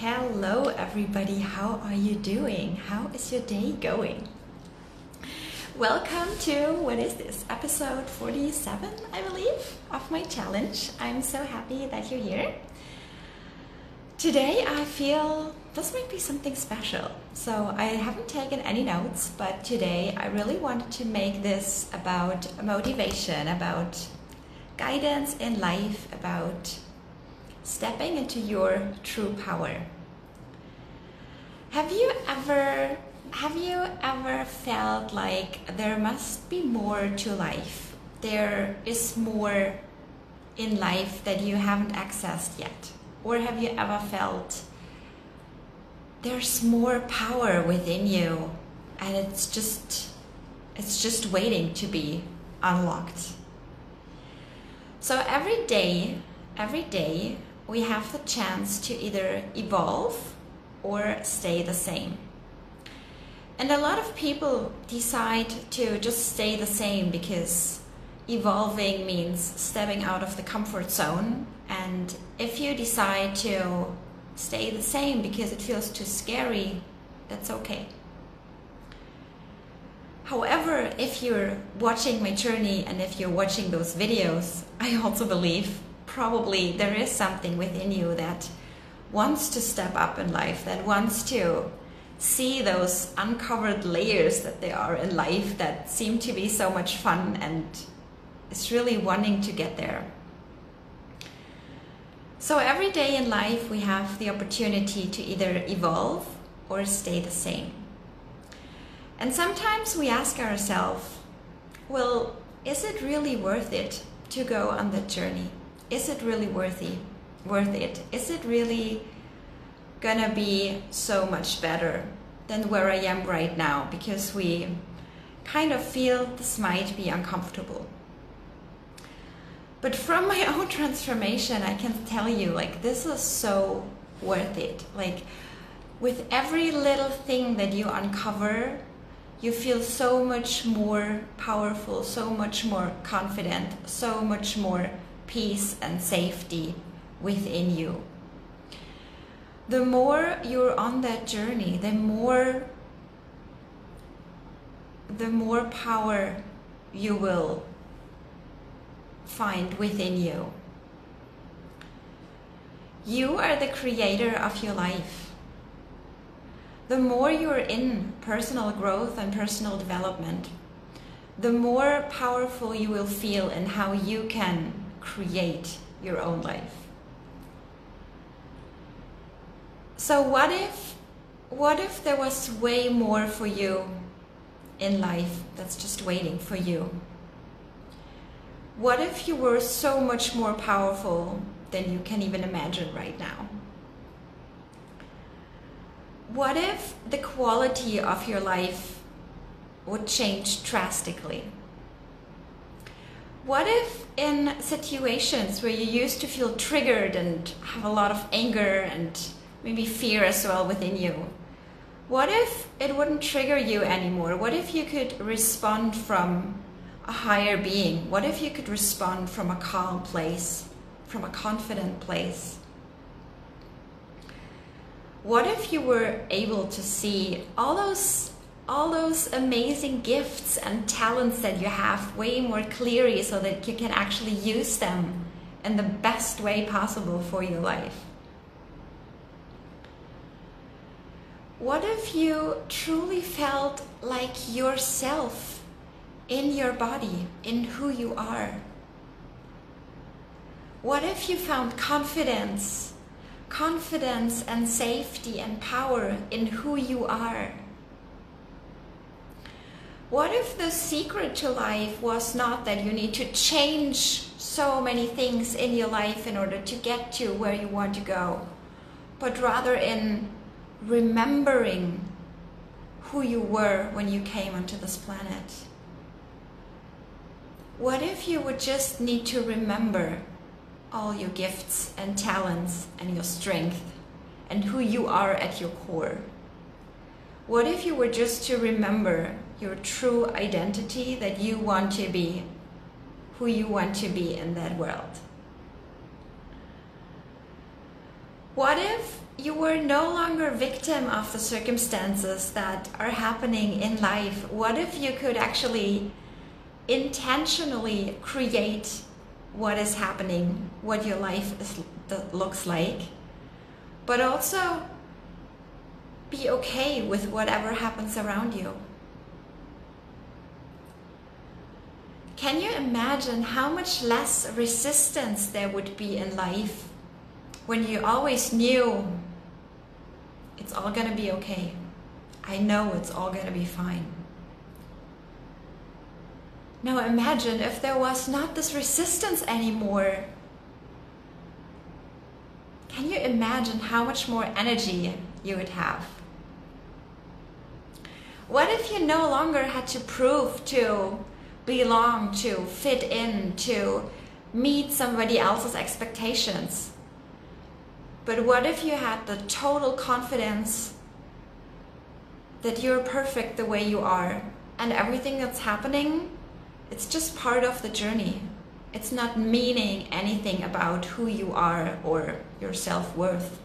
Hello, everybody. How are you doing? How is your day going? Welcome to what is this episode 47, I believe, of my challenge. I'm so happy that you're here. Today, I feel this might be something special. So, I haven't taken any notes, but today I really wanted to make this about motivation, about guidance in life, about stepping into your true power. Have you ever have you ever felt like there must be more to life? There is more in life that you haven't accessed yet? Or have you ever felt there's more power within you and it's just it's just waiting to be unlocked? So every day, every day we have the chance to either evolve or stay the same. And a lot of people decide to just stay the same because evolving means stepping out of the comfort zone. And if you decide to stay the same because it feels too scary, that's okay. However, if you're watching my journey and if you're watching those videos, I also believe probably there is something within you that wants to step up in life, that wants to see those uncovered layers that there are in life that seem to be so much fun and is really wanting to get there. So every day in life, we have the opportunity to either evolve or stay the same. And sometimes we ask ourselves, well, is it really worth it to go on that journey? Is it really worthy worth it? Is it really gonna be so much better than where i am right now? Because we kind of feel this might be uncomfortable. But from my own transformation i can tell you like this is so worth it. Like with every little thing that you uncover you feel so much more powerful so much more confident so much more peace and safety within you. The more you're on that journey, the more the more power you will find within you. You are the creator of your life. The more you're in personal growth and personal development, the more powerful you will feel in how you can create your own life. So what if what if there was way more for you in life that's just waiting for you? What if you were so much more powerful than you can even imagine right now? What if the quality of your life would change drastically? What if in situations where you used to feel triggered and have a lot of anger and maybe fear as well within you, what if it wouldn't trigger you anymore? What if you could respond from a higher being? What if you could respond from a calm place, from a confident place? What if you were able to see all those all those amazing gifts and talents that you have way more clearly so that you can actually use them in the best way possible for your life. What if you truly felt like yourself in your body, in who you are? What if you found confidence, confidence and safety and power in who you are? What if the secret to life was not that you need to change so many things in your life in order to get to where you want to go, but rather in remembering who you were when you came onto this planet? What if you would just need to remember all your gifts and talents and your strength and who you are at your core? What if you were just to remember your true identity that you want to be, who you want to be in that world. What if you were no longer victim of the circumstances that are happening in life? What if you could actually intentionally create what is happening, what your life is, looks like, but also be okay with whatever happens around you? Can you imagine how much less resistance there would be in life when you always knew it's all going to be okay? I know it's all going to be fine. Now imagine if there was not this resistance anymore. Can you imagine how much more energy you would have? What if you no longer had to prove to belong to, fit in, to meet somebody else's expectations. But what if you had the total confidence that you're perfect the way you are and everything that's happening, it's just part of the journey. It's not meaning anything about who you are or your self worth.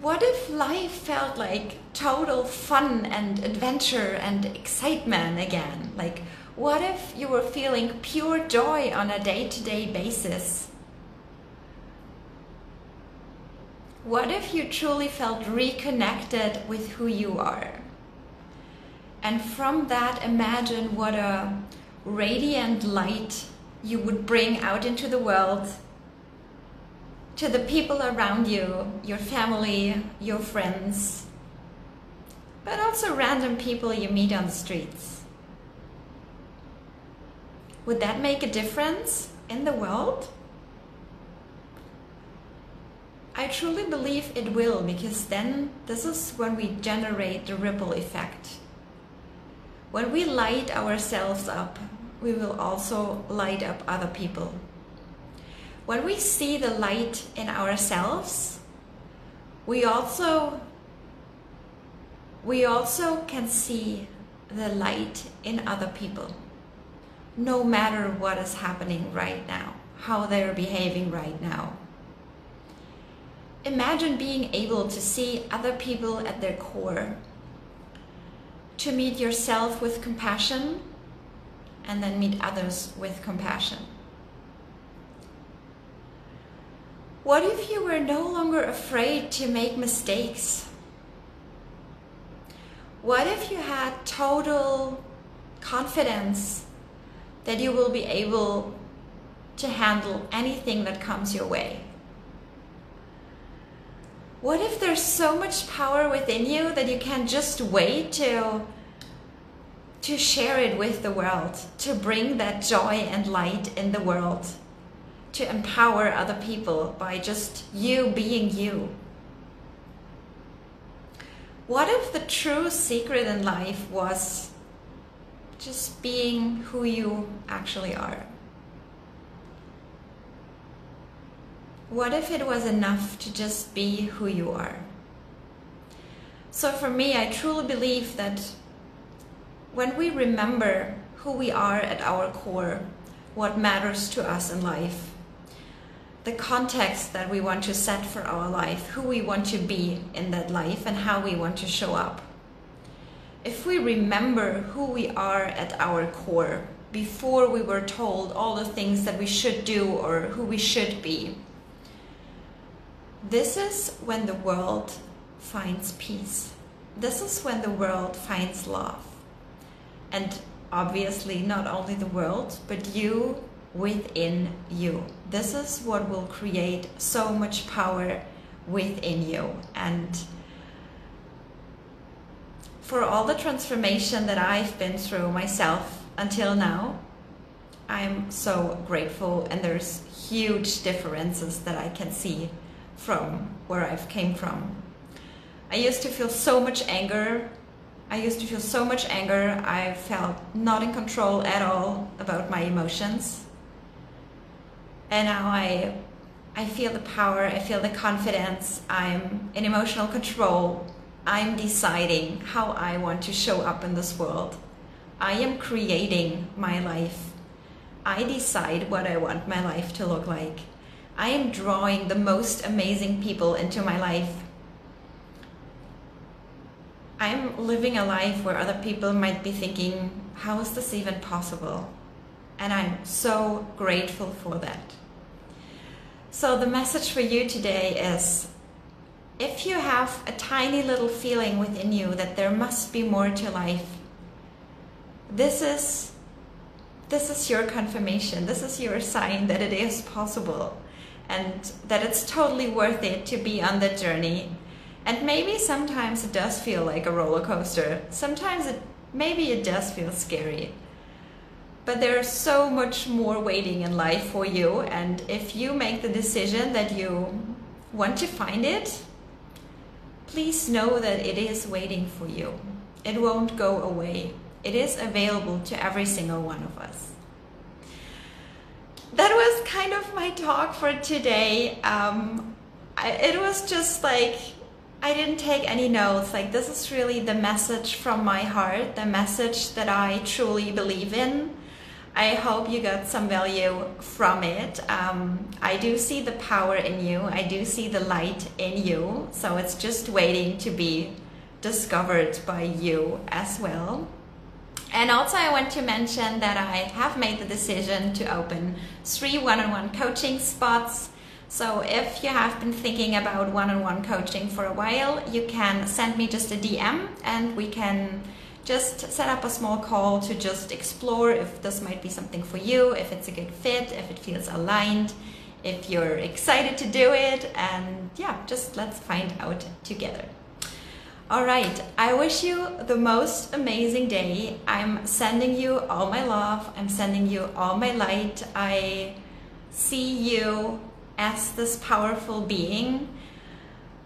What if life felt like total fun and adventure and excitement again? Like, what if you were feeling pure joy on a day to day basis? What if you truly felt reconnected with who you are? And from that, imagine what a radiant light you would bring out into the world to the people around you, your family, your friends, but also random people you meet on the streets. Would that make a difference in the world? I truly believe it will because then this is when we generate the ripple effect. When we light ourselves up, we will also light up other people when we see the light in ourselves, we also we also can see the light in other people. No matter what is happening right now, how they're behaving right now. Imagine being able to see other people at their core, to meet yourself with compassion, and then meet others with compassion. What if you were no longer afraid to make mistakes? What if you had total confidence that you will be able to handle anything that comes your way? What if there's so much power within you that you can just wait to to share it with the world, to bring that joy and light in the world? To empower other people by just you being you? What if the true secret in life was just being who you actually are? What if it was enough to just be who you are? So, for me, I truly believe that when we remember who we are at our core, what matters to us in life, the context that we want to set for our life, who we want to be in that life, and how we want to show up. If we remember who we are at our core before we were told all the things that we should do or who we should be, this is when the world finds peace. This is when the world finds love. And obviously, not only the world, but you within you. This is what will create so much power within you. And for all the transformation that I've been through myself until now, I'm so grateful and there's huge differences that I can see from where I've came from. I used to feel so much anger. I used to feel so much anger. I felt not in control at all about my emotions and now I I feel the power, I feel the confidence, I'm in emotional control. I'm deciding how I want to show up in this world. I am creating my life. I decide what I want my life to look like. I am drawing the most amazing people into my life. I'm living a life where other people might be thinking, how is this even possible? And I'm so grateful for that. So, the message for you today is if you have a tiny little feeling within you that there must be more to life, this is this is your confirmation. This is your sign that it is possible and that it's totally worth it to be on the journey. And maybe sometimes it does feel like a roller coaster. Sometimes it maybe it does feel scary. But there's so much more waiting in life for you and if you make the decision that you want to find it, please know that it is waiting for you. It won't go away. It is available to every single one of us that was kind of my talk for today. Um, I, it was just like I didn't take any notes. Like this is really the message from my heart, the message that I truly believe in. I hope you got some value from it. Um, I do see the power in you. I do see the light in you. So it's just waiting to be discovered by you as well. And also, I want to mention that I have made the decision to open three one on one coaching spots. So, if you have been thinking about one on one coaching for a while, you can send me just a DM and we can just set up a small call to just explore if this might be something for you, if it's a good fit, if it feels aligned, if you're excited to do it, and yeah, just let's find out together. All right, I wish you the most amazing day. I'm sending you all my love. I'm sending you all my light. I see you as this powerful being.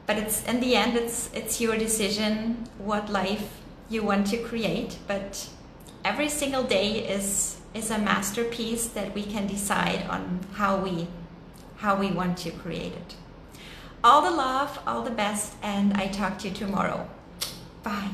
But it's in the end it's it's your decision what life you want to create, but every single day is is a masterpiece that we can decide on how we how we want to create it. All the love, all the best, and I talk to you tomorrow. Bye.